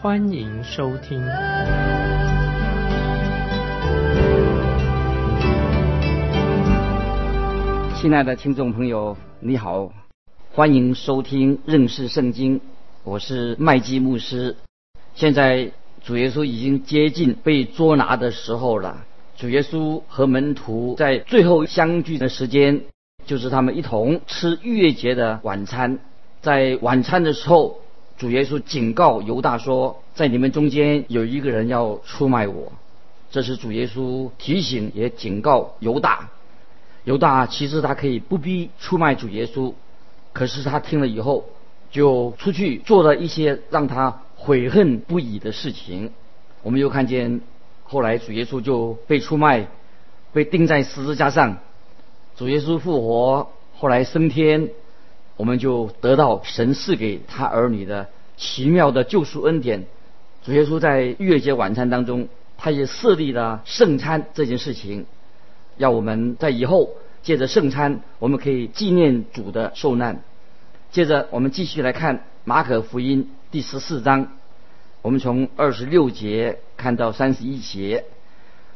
欢迎收听。亲爱的听众朋友，你好，欢迎收听认识圣经，我是麦基牧师。现在主耶稣已经接近被捉拿的时候了。主耶稣和门徒在最后相聚的时间，就是他们一同吃逾越节的晚餐。在晚餐的时候，主耶稣警告犹大说：“在你们中间有一个人要出卖我。”这是主耶稣提醒也警告犹大。犹大其实他可以不必出卖主耶稣，可是他听了以后，就出去做了一些让他悔恨不已的事情。我们又看见。后来主耶稣就被出卖，被钉在十字架上。主耶稣复活，后来升天，我们就得到神赐给他儿女的奇妙的救赎恩典。主耶稣在逾越节晚餐当中，他也设立了圣餐这件事情，要我们在以后借着圣餐，我们可以纪念主的受难。接着我们继续来看马可福音第十四章。我们从二十六节看到三十一节，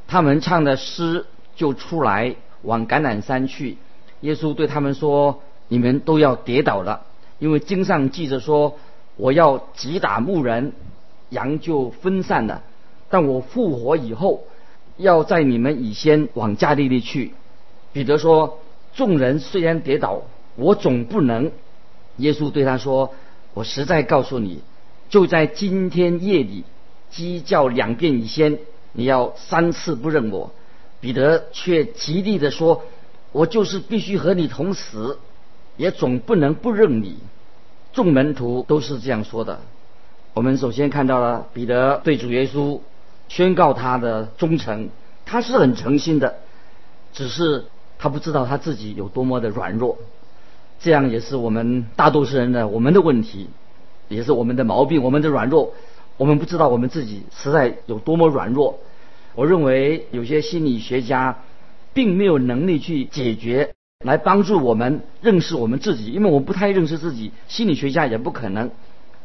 他们唱的诗就出来往橄榄山去。耶稣对他们说：“你们都要跌倒了，因为经上记着说，我要击打牧人，羊就分散了。但我复活以后，要在你们以先往加利利去。”彼得说：“众人虽然跌倒，我总不能。”耶稣对他说：“我实在告诉你。”就在今天夜里，鸡叫两遍以先，你要三次不认我。彼得却极力的说：“我就是必须和你同死，也总不能不认你。”众门徒都是这样说的。我们首先看到了彼得对主耶稣宣告他的忠诚，他是很诚心的，只是他不知道他自己有多么的软弱。这样也是我们大多数人的我们的问题。也是我们的毛病，我们的软弱，我们不知道我们自己实在有多么软弱。我认为有些心理学家并没有能力去解决，来帮助我们认识我们自己，因为我们不太认识自己，心理学家也不可能。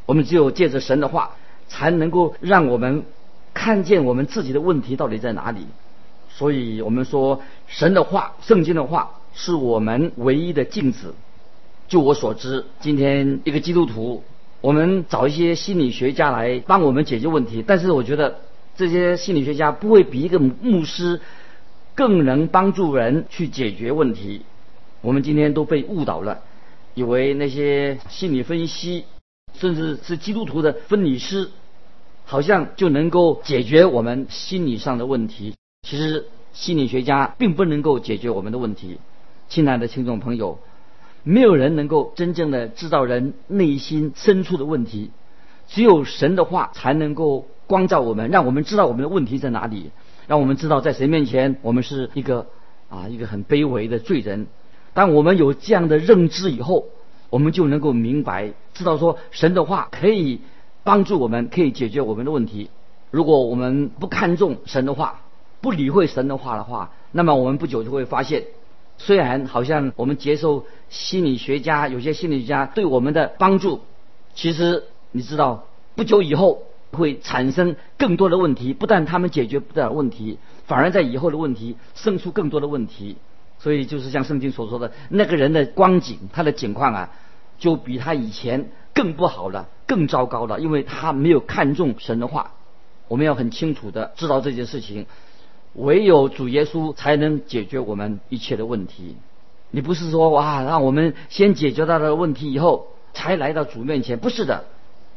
我们只有借着神的话，才能够让我们看见我们自己的问题到底在哪里。所以我们说，神的话，圣经的话，是我们唯一的镜子。就我所知，今天一个基督徒。我们找一些心理学家来帮我们解决问题，但是我觉得这些心理学家不会比一个牧师更能帮助人去解决问题。我们今天都被误导了，以为那些心理分析，甚至是基督徒的分理师，好像就能够解决我们心理上的问题。其实心理学家并不能够解决我们的问题。亲爱的听众朋友。没有人能够真正的知道人内心深处的问题，只有神的话才能够光照我们，让我们知道我们的问题在哪里，让我们知道在神面前我们是一个啊一个很卑微的罪人。当我们有这样的认知以后，我们就能够明白，知道说神的话可以帮助我们，可以解决我们的问题。如果我们不看重神的话，不理会神的话的话，那么我们不久就会发现。虽然好像我们接受心理学家有些心理学家对我们的帮助，其实你知道不久以后会产生更多的问题，不但他们解决不了问题，反而在以后的问题生出更多的问题。所以就是像圣经所说的，那个人的光景，他的境况啊，就比他以前更不好了，更糟糕了，因为他没有看重神的话。我们要很清楚的知道这件事情。唯有主耶稣才能解决我们一切的问题。你不是说哇，让我们先解决他的问题以后才来到主面前？不是的，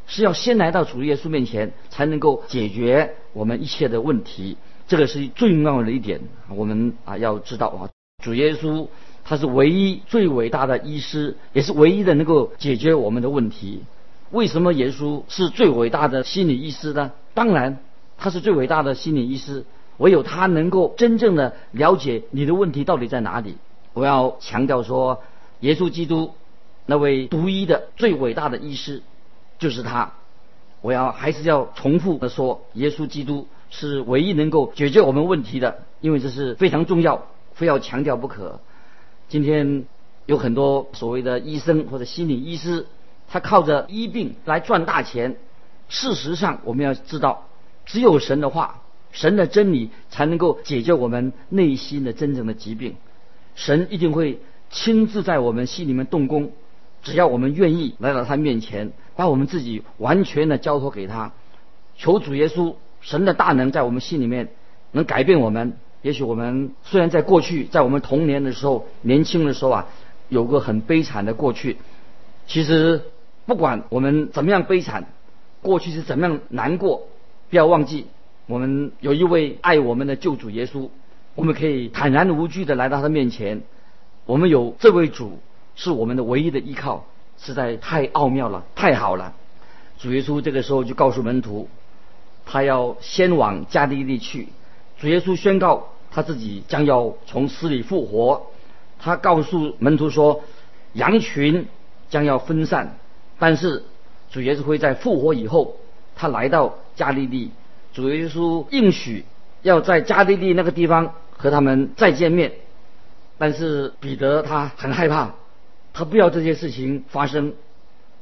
是要先来到主耶稣面前才能够解决我们一切的问题。这个是最重要的一点，我们啊要知道啊，主耶稣他是唯一最伟大的医师，也是唯一的能够解决我们的问题。为什么耶稣是最伟大的心理医师呢？当然。他是最伟大的心理医师，唯有他能够真正的了解你的问题到底在哪里。我要强调说，耶稣基督那位独一的最伟大的医师就是他。我要还是要重复的说，耶稣基督是唯一能够解决我们问题的，因为这是非常重要，非要强调不可。今天有很多所谓的医生或者心理医师，他靠着医病来赚大钱。事实上，我们要知道，只有神的话、神的真理才能够解决我们内心的真正的疾病。神一定会亲自在我们心里面动工，只要我们愿意来到他面前。把我们自己完全的交托给他，求主耶稣神的大能在我们心里面能改变我们。也许我们虽然在过去，在我们童年的时候、年轻的时候啊，有个很悲惨的过去。其实不管我们怎么样悲惨，过去是怎么样难过，不要忘记我们有一位爱我们的救主耶稣。我们可以坦然无惧的来到他面前。我们有这位主是我们的唯一的依靠。实在太奥妙了，太好了！主耶稣这个时候就告诉门徒，他要先往加利利去。主耶稣宣告他自己将要从死里复活。他告诉门徒说，羊群将要分散，但是主耶稣会在复活以后，他来到加利利。主耶稣应许要在加利利那个地方和他们再见面，但是彼得他很害怕。他不要这些事情发生，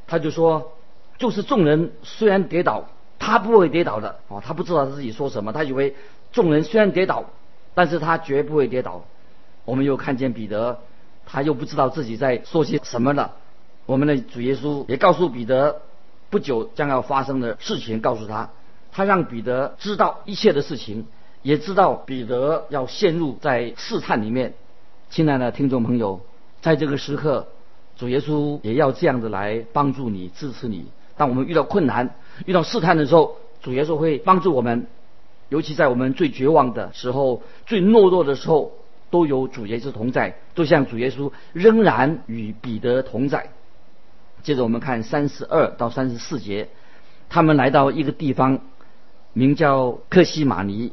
他就说，就是众人虽然跌倒，他不会跌倒的哦，他不知道自己说什么，他以为众人虽然跌倒，但是他绝不会跌倒。我们又看见彼得，他又不知道自己在说些什么了。我们的主耶稣也告诉彼得，不久将要发生的事情，告诉他，他让彼得知道一切的事情，也知道彼得要陷入在试探里面。亲爱的听众朋友，在这个时刻。主耶稣也要这样子来帮助你、支持你。当我们遇到困难、遇到试探的时候，主耶稣会帮助我们。尤其在我们最绝望的时候、最懦弱的时候，都有主耶稣同在。就像主耶稣仍然与彼得同在。接着我们看三十二到三十四节，他们来到一个地方，名叫克西马尼。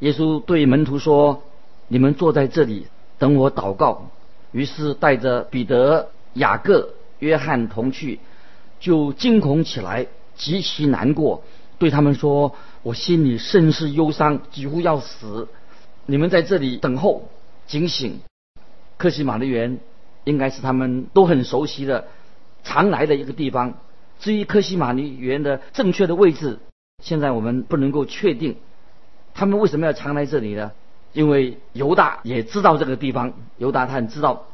耶稣对门徒说：“你们坐在这里，等我祷告。”于是带着彼得。雅各、约翰同去，就惊恐起来，极其难过，对他们说：“我心里甚是忧伤，几乎要死。你们在这里等候，警醒。”克西马的园应该是他们都很熟悉的、常来的一个地方。至于克西马尼园的正确的位置，现在我们不能够确定。他们为什么要常来这里呢？因为犹大也知道这个地方，犹大他很知道，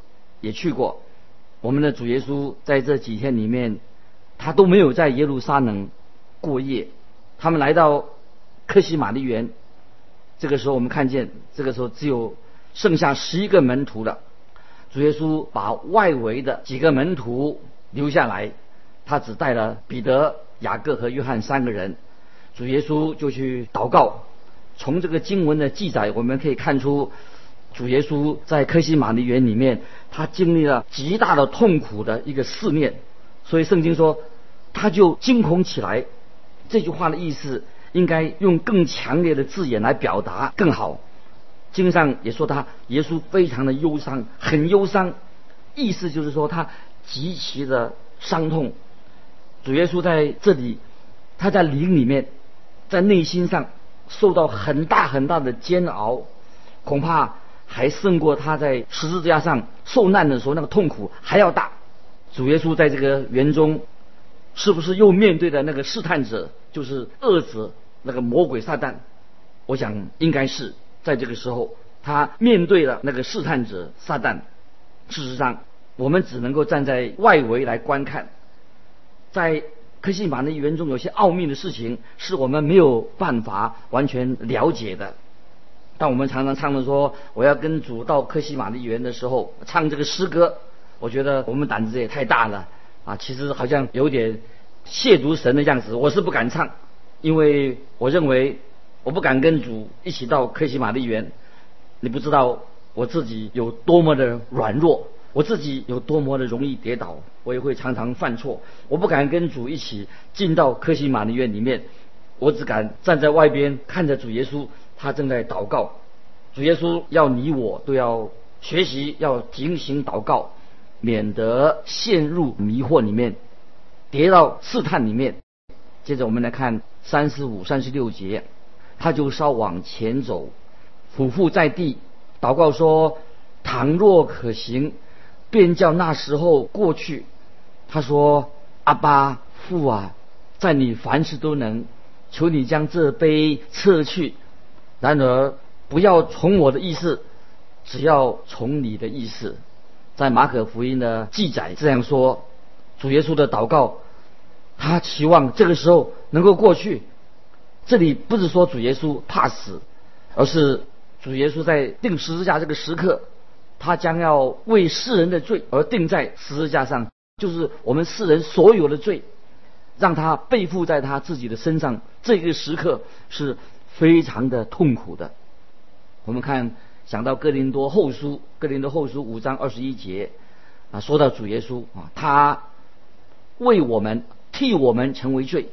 也去过。我们的主耶稣在这几天里面，他都没有在耶路撒冷过夜。他们来到克西玛丽园，这个时候我们看见，这个时候只有剩下十一个门徒了。主耶稣把外围的几个门徒留下来，他只带了彼得、雅各和约翰三个人。主耶稣就去祷告。从这个经文的记载，我们可以看出。主耶稣在科西玛尼园里面，他经历了极大的痛苦的一个试炼，所以圣经说他就惊恐起来。这句话的意思应该用更强烈的字眼来表达更好。经上也说他耶稣非常的忧伤，很忧伤，意思就是说他极其的伤痛。主耶稣在这里，他在灵里面，在内心上受到很大很大的煎熬，恐怕。还胜过他在十字架上受难的时候那个痛苦还要大。主耶稣在这个园中，是不是又面对的那个试探者，就是恶者那个魔鬼撒旦？我想应该是在这个时候，他面对了那个试探者撒旦。事实上，我们只能够站在外围来观看，在科西玛的园中有些奥秘的事情，是我们没有办法完全了解的。但我们常常唱的说我要跟主到科西玛丽园的时候，唱这个诗歌，我觉得我们胆子也太大了啊！其实好像有点亵渎神的样子，我是不敢唱，因为我认为我不敢跟主一起到克西玛丽园。你不知道我自己有多么的软弱，我自己有多么的容易跌倒，我也会常常犯错。我不敢跟主一起进到克西玛丽园里面，我只敢站在外边看着主耶稣，他正在祷告。主耶稣要你我都要学习，要警醒祷告，免得陷入迷惑里面，跌到试探里面。接着我们来看三十五、三十六节，他就稍往前走，俯伏在地，祷告说：“倘若可行，便叫那时候过去。”他说：“阿巴父啊，在你凡事都能，求你将这杯撤去。然而不要从我的意思，只要从你的意思。”在马可福音的记载这样说：主耶稣的祷告，他期望这个时候能够过去。这里不是说主耶稣怕死，而是主耶稣在定十字架这个时刻，他将要为世人的罪而定在十字架上。就是我们世人所有的罪，让他背负在他自己的身上，这个时刻是非常的痛苦的。我们看想到哥林多后书，哥林多后书五章二十一节啊，说到主耶稣啊，他为我们替我们成为罪，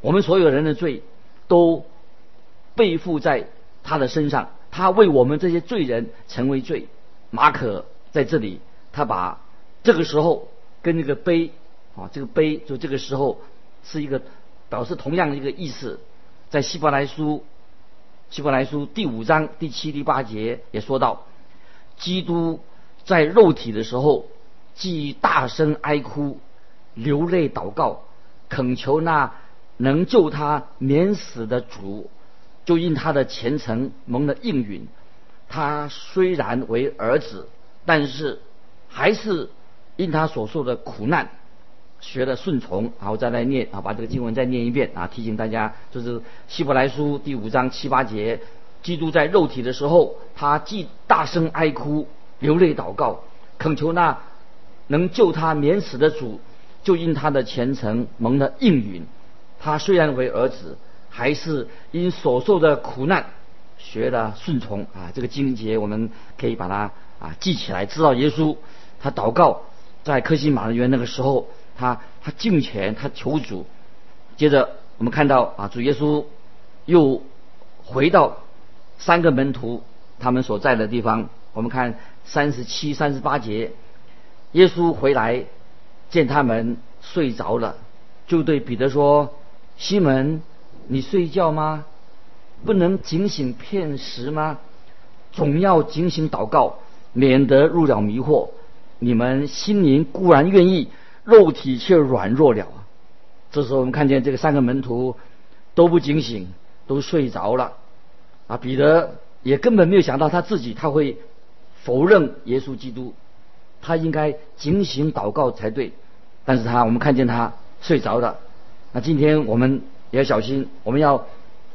我们所有人的罪都背负在他的身上，他为我们这些罪人成为罪。马可在这里，他把这个时候。跟那个碑啊，这个碑就这个时候是一个表示同样的一个意思，在希伯来书希伯来书第五章第七第八节也说到，基督在肉体的时候，既大声哀哭，流泪祷告，恳求那能救他免死的主，就因他的虔诚蒙了应允。他虽然为儿子，但是还是。因他所受的苦难，学了顺从，然后再来念啊，把这个经文再念一遍啊，提醒大家，就是希伯来书第五章七八节，基督在肉体的时候，他既大声哀哭，流泪祷告，恳求那能救他免死的主，就因他的虔诚蒙了应允。他虽然为儿子，还是因所受的苦难学了顺从啊。这个经节我们可以把它啊记起来，知道耶稣他祷告。在克西马的园那个时候，他他敬虔，他求主。接着我们看到啊，主耶稣又回到三个门徒他们所在的地方。我们看三十七、三十八节，耶稣回来见他们睡着了，就对彼得说：“西门，你睡觉吗？不能警醒片时吗？总要警醒祷告，免得入了迷惑。”你们心灵固然愿意，肉体却软弱了啊。这时候我们看见这个三个门徒都不警醒，都睡着了。啊，彼得也根本没有想到他自己他会否认耶稣基督，他应该警醒祷告才对。但是他我们看见他睡着了。那今天我们也要小心，我们要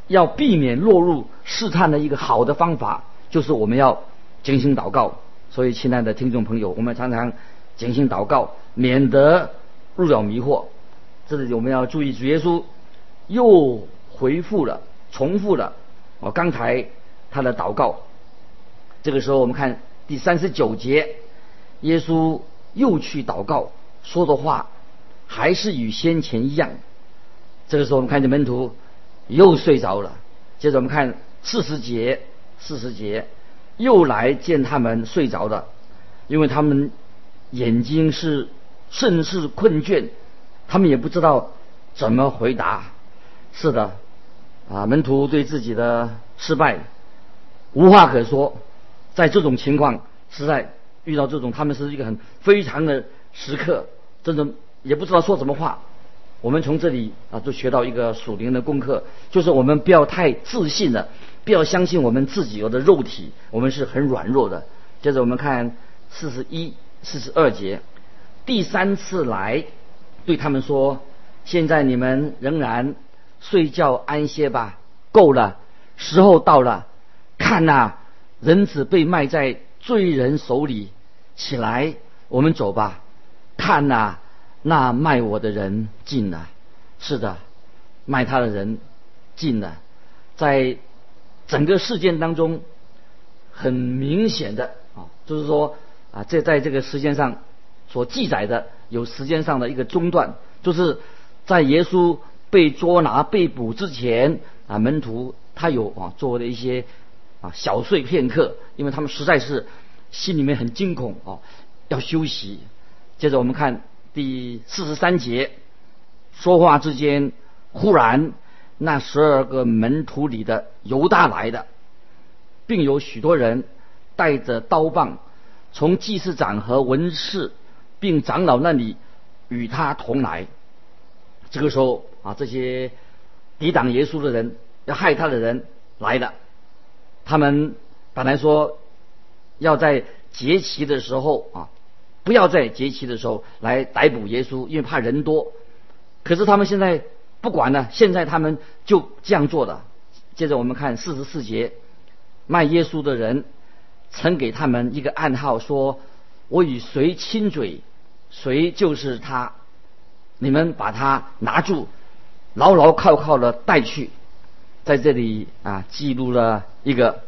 要避免落入试探的一个好的方法，就是我们要警醒祷告。所以，亲爱的听众朋友，我们常常警醒祷告，免得入了迷惑。这里我们要注意，主耶稣又回复了、重复了我刚才他的祷告。这个时候，我们看第三十九节，耶稣又去祷告，说的话还是与先前一样。这个时候，我们看见门徒又睡着了。接着，我们看四十节，四十节。又来见他们睡着的，因为他们眼睛是甚是困倦，他们也不知道怎么回答。是的，啊，门徒对自己的失败无话可说，在这种情况，实在遇到这种，他们是一个很非常的时刻，真的也不知道说什么话。我们从这里啊，就学到一个属灵的功课，就是我们不要太自信了。不要相信我们自己有的肉体，我们是很软弱的。接着我们看四十一、四十二节，第三次来对他们说：“现在你们仍然睡觉安歇吧，够了，时候到了。看呐，人子被卖在罪人手里，起来，我们走吧。看呐，那卖我的人进了。是的，卖他的人进了，在。”整个事件当中，很明显的啊，就是说啊，这在这个时间上所记载的有时间上的一个中断，就是在耶稣被捉拿被捕之前啊，门徒他有啊做的一些啊小睡片刻，因为他们实在是心里面很惊恐啊，要休息。接着我们看第四十三节，说话之间，忽然那十二个门徒里的犹大来的，并有许多人带着刀棒，从祭司长和文士并长老那里与他同来。这个时候啊，这些抵挡耶稣的人、要害他的人来了。他们本来说要在节期的时候啊，不要在节期的时候来逮捕耶稣，因为怕人多。可是他们现在不管了，现在他们就这样做的。接着我们看四十四节，卖耶稣的人曾给他们一个暗号，说：“我与谁亲嘴，谁就是他。”你们把他拿住，牢牢靠靠的带去，在这里啊，记录了一个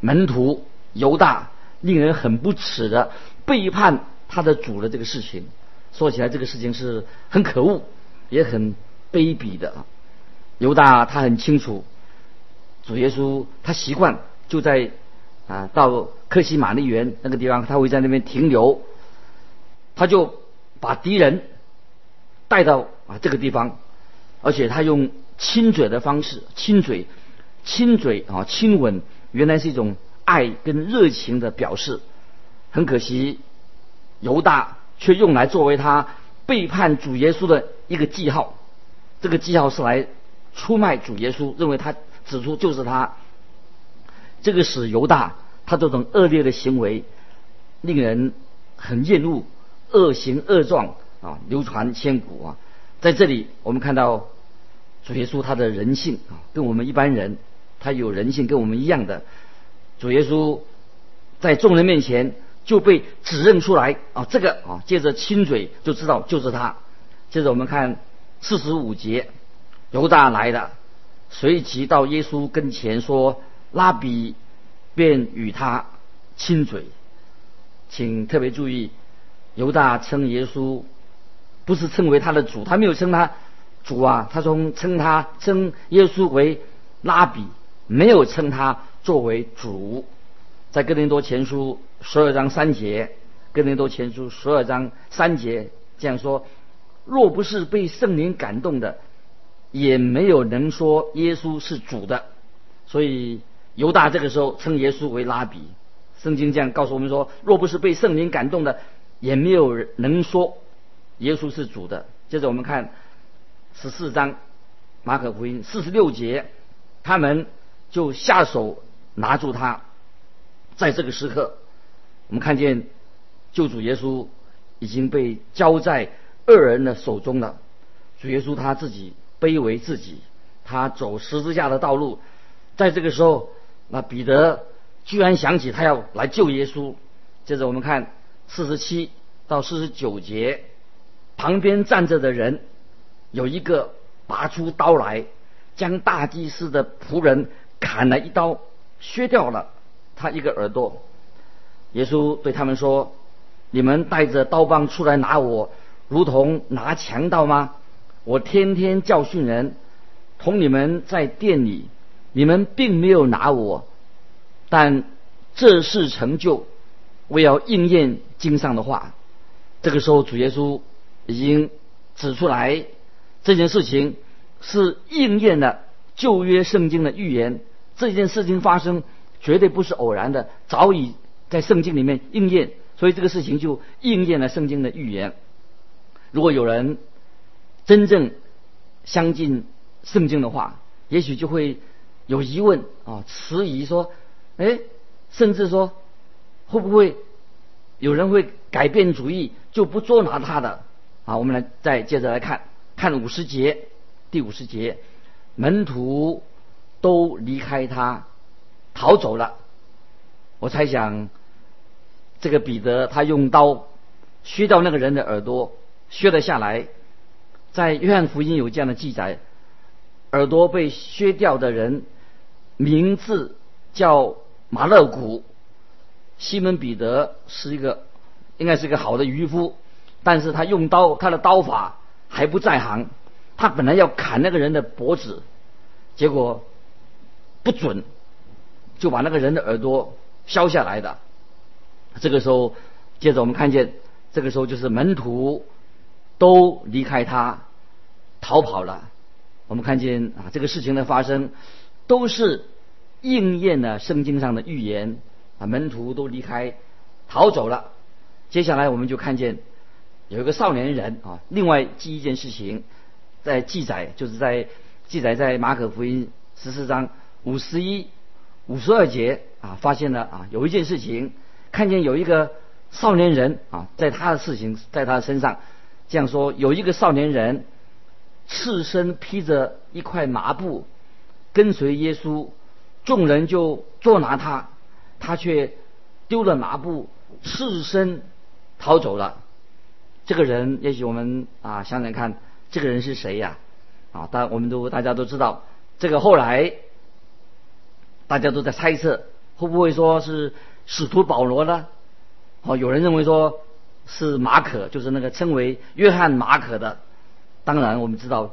门徒犹大令人很不耻的背叛他的主的这个事情。说起来，这个事情是很可恶，也很卑鄙的。犹大他很清楚，主耶稣他习惯就在啊到克西玛丽园那个地方，他会在那边停留，他就把敌人。带到啊这个地方，而且他用亲嘴的方式，亲嘴，亲嘴啊亲吻，原来是一种爱跟热情的表示。很可惜，犹大却用来作为他背叛主耶稣的一个记号。这个记号是来出卖主耶稣，认为他指出就是他。这个使犹大他这种恶劣的行为令人很厌恶，恶行恶状。啊，流传千古啊！在这里，我们看到主耶稣他的人性啊，跟我们一般人，他有人性跟我们一样的。主耶稣在众人面前就被指认出来啊，这个啊，借着亲嘴就知道就是他。接着我们看四十五节，犹大来的，随即到耶稣跟前说：“拉比，便与他亲嘴。”请特别注意，犹大称耶稣。不是称为他的主，他没有称他主啊，他从称他称耶稣为拉比，没有称他作为主。在哥林多前书十二章三节，哥林多前书十二章三节这样说：若不是被圣灵感动的，也没有能说耶稣是主的。所以犹大这个时候称耶稣为拉比。圣经这样告诉我们说：若不是被圣灵感动的，也没有人能说。耶稣是主的。接着我们看十四章马可福音四十六节，他们就下手拿住他。在这个时刻，我们看见救主耶稣已经被交在恶人的手中了。主耶稣他自己卑微自己，他走十字架的道路。在这个时候，那彼得居然想起他要来救耶稣。接着我们看四十七到四十九节。旁边站着的人有一个拔出刀来，将大祭司的仆人砍了一刀，削掉了他一个耳朵。耶稣对他们说：“你们带着刀棒出来拿我，如同拿强盗吗？我天天教训人，同你们在店里，你们并没有拿我。但这是成就，我要应验经上的话。”这个时候，主耶稣。已经指出来，这件事情是应验了旧约圣经的预言。这件事情发生绝对不是偶然的，早已在圣经里面应验，所以这个事情就应验了圣经的预言。如果有人真正相信圣经的话，也许就会有疑问啊，迟疑说：“哎，甚至说会不会有人会改变主意，就不捉拿他的？”好，我们来再接着来看，看五十节，第五十节，门徒都离开他，逃走了。我猜想，这个彼得他用刀削掉那个人的耳朵，削了下来。在约翰福音有这样的记载，耳朵被削掉的人名字叫马勒古。西门彼得是一个，应该是一个好的渔夫。但是他用刀，他的刀法还不在行。他本来要砍那个人的脖子，结果不准，就把那个人的耳朵削下来的。这个时候，接着我们看见，这个时候就是门徒都离开他，逃跑了。我们看见啊，这个事情的发生，都是应验了圣经上的预言啊，门徒都离开，逃走了。接下来我们就看见有一个少年人啊，另外记一件事情，在记载，就是在记载在马可福音十四章五十一、五十二节啊，发现了啊，有一件事情，看见有一个少年人啊，在他的事情在他的身上，这样说，有一个少年人。赤身披着一块麻布，跟随耶稣，众人就捉拿他，他却丢了麻布，赤身逃走了。这个人，也许我们啊想想看，这个人是谁呀？啊，但我们都大家都知道，这个后来大家都在猜测，会不会说是使徒保罗呢？哦，有人认为说是马可，就是那个称为约翰马可的。当然，我们知道，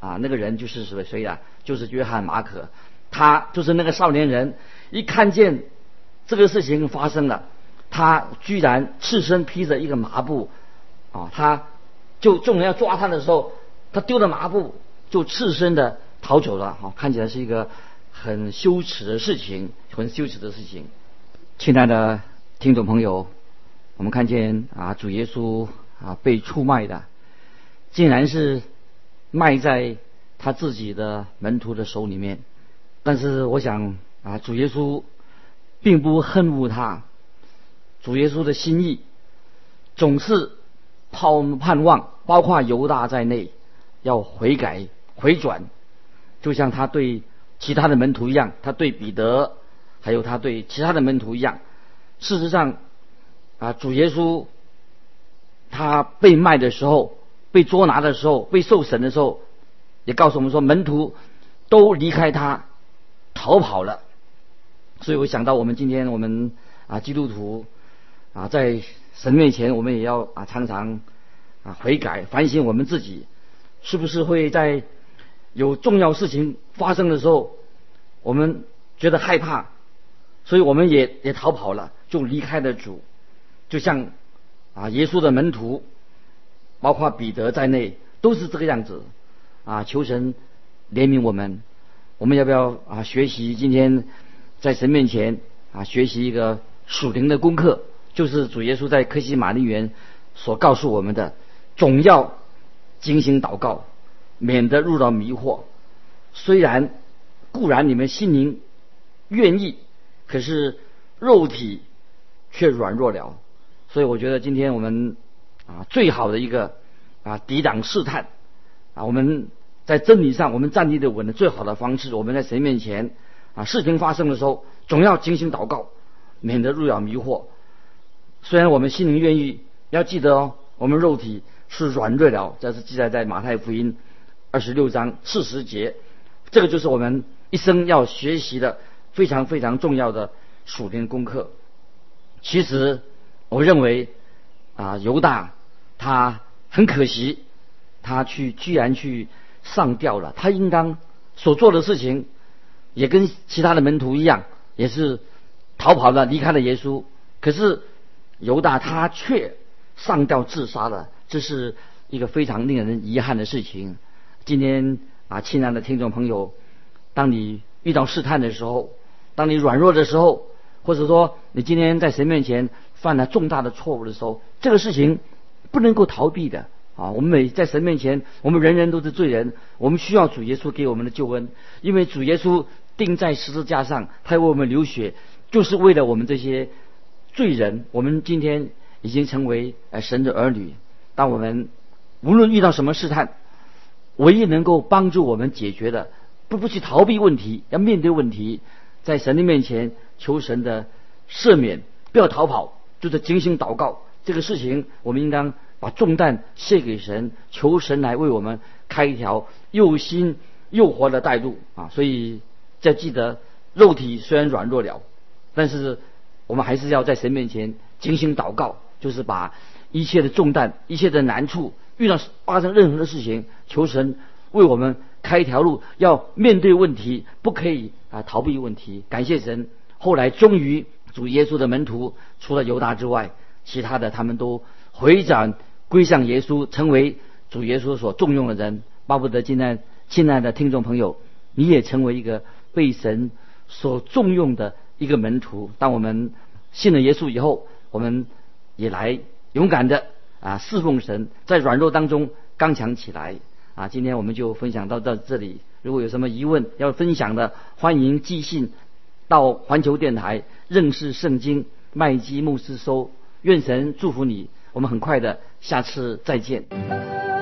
啊，那个人就是谁谁呀？就是约翰马可，他就是那个少年人。一看见这个事情发生了，他居然赤身披着一个麻布，啊，他就众人要抓他的时候，他丢了麻布，就赤身的逃走了。哈，看起来是一个很羞耻的事情，很羞耻的事情。亲爱的听众朋友，我们看见啊，主耶稣啊被出卖的。竟然是卖在他自己的门徒的手里面，但是我想啊，主耶稣并不恨恶他，主耶稣的心意总是盼盼望，包括犹大在内要悔改回转，就像他对其他的门徒一样，他对彼得还有他对其他的门徒一样。事实上啊，主耶稣他被卖的时候。被捉拿的时候，被受审的时候，也告诉我们说，门徒都离开他，逃跑了。所以我想到，我们今天我们啊基督徒啊在神面前，我们也要啊常常啊悔改反省我们自己，是不是会在有重要事情发生的时候，我们觉得害怕，所以我们也也逃跑了，就离开了主，就像啊耶稣的门徒。包括彼得在内都是这个样子，啊，求神怜悯我们。我们要不要啊学习今天在神面前啊学习一个属灵的功课？就是主耶稣在克西玛丽园所告诉我们的，总要精心祷告，免得入到迷惑。虽然固然你们心灵愿意，可是肉体却软弱了。所以我觉得今天我们。啊，最好的一个啊，抵挡试探啊，我们在真理上我们站立的稳的最好的方式，我们在神面前啊，事情发生的时候，总要精心祷告，免得入了迷惑。虽然我们心灵愿意，要记得哦，我们肉体是软弱了，这是记载在马太福音二十六章四十节。这个就是我们一生要学习的非常非常重要的属灵功课。其实我认为啊，犹大。他很可惜，他去居然去上吊了。他应当所做的事情，也跟其他的门徒一样，也是逃跑了，离开了耶稣。可是犹大他却上吊自杀了，这是一个非常令人遗憾的事情。今天啊，亲爱的听众朋友，当你遇到试探的时候，当你软弱的时候，或者说你今天在神面前犯了重大的错误的时候，这个事情。不能够逃避的啊！我们每在神面前，我们人人都是罪人，我们需要主耶稣给我们的救恩，因为主耶稣钉在十字架上，他为我们流血，就是为了我们这些罪人。我们今天已经成为呃神的儿女，当我们无论遇到什么试探，唯一能够帮助我们解决的，不不去逃避问题，要面对问题，在神的面前求神的赦免，不要逃跑，就是精心祷告。这个事情，我们应当把重担卸给神，求神来为我们开一条又新又活的带路啊！所以要记得，肉体虽然软弱了，但是我们还是要在神面前精心祷告，就是把一切的重担、一切的难处遇到发生任何的事情，求神为我们开一条路，要面对问题，不可以啊逃避问题。感谢神，后来终于主耶稣的门徒除了犹大之外，其他的他们都回转归向耶稣，成为主耶稣所重用的人。巴不得今天亲爱的听众朋友，你也成为一个被神所重用的一个门徒。当我们信了耶稣以后，我们也来勇敢的啊侍奉神，在软弱当中刚强起来啊！今天我们就分享到到这里。如果有什么疑问要分享的，欢迎寄信到环球电台认识圣经麦基牧师收。愿神祝福你，我们很快的下次再见。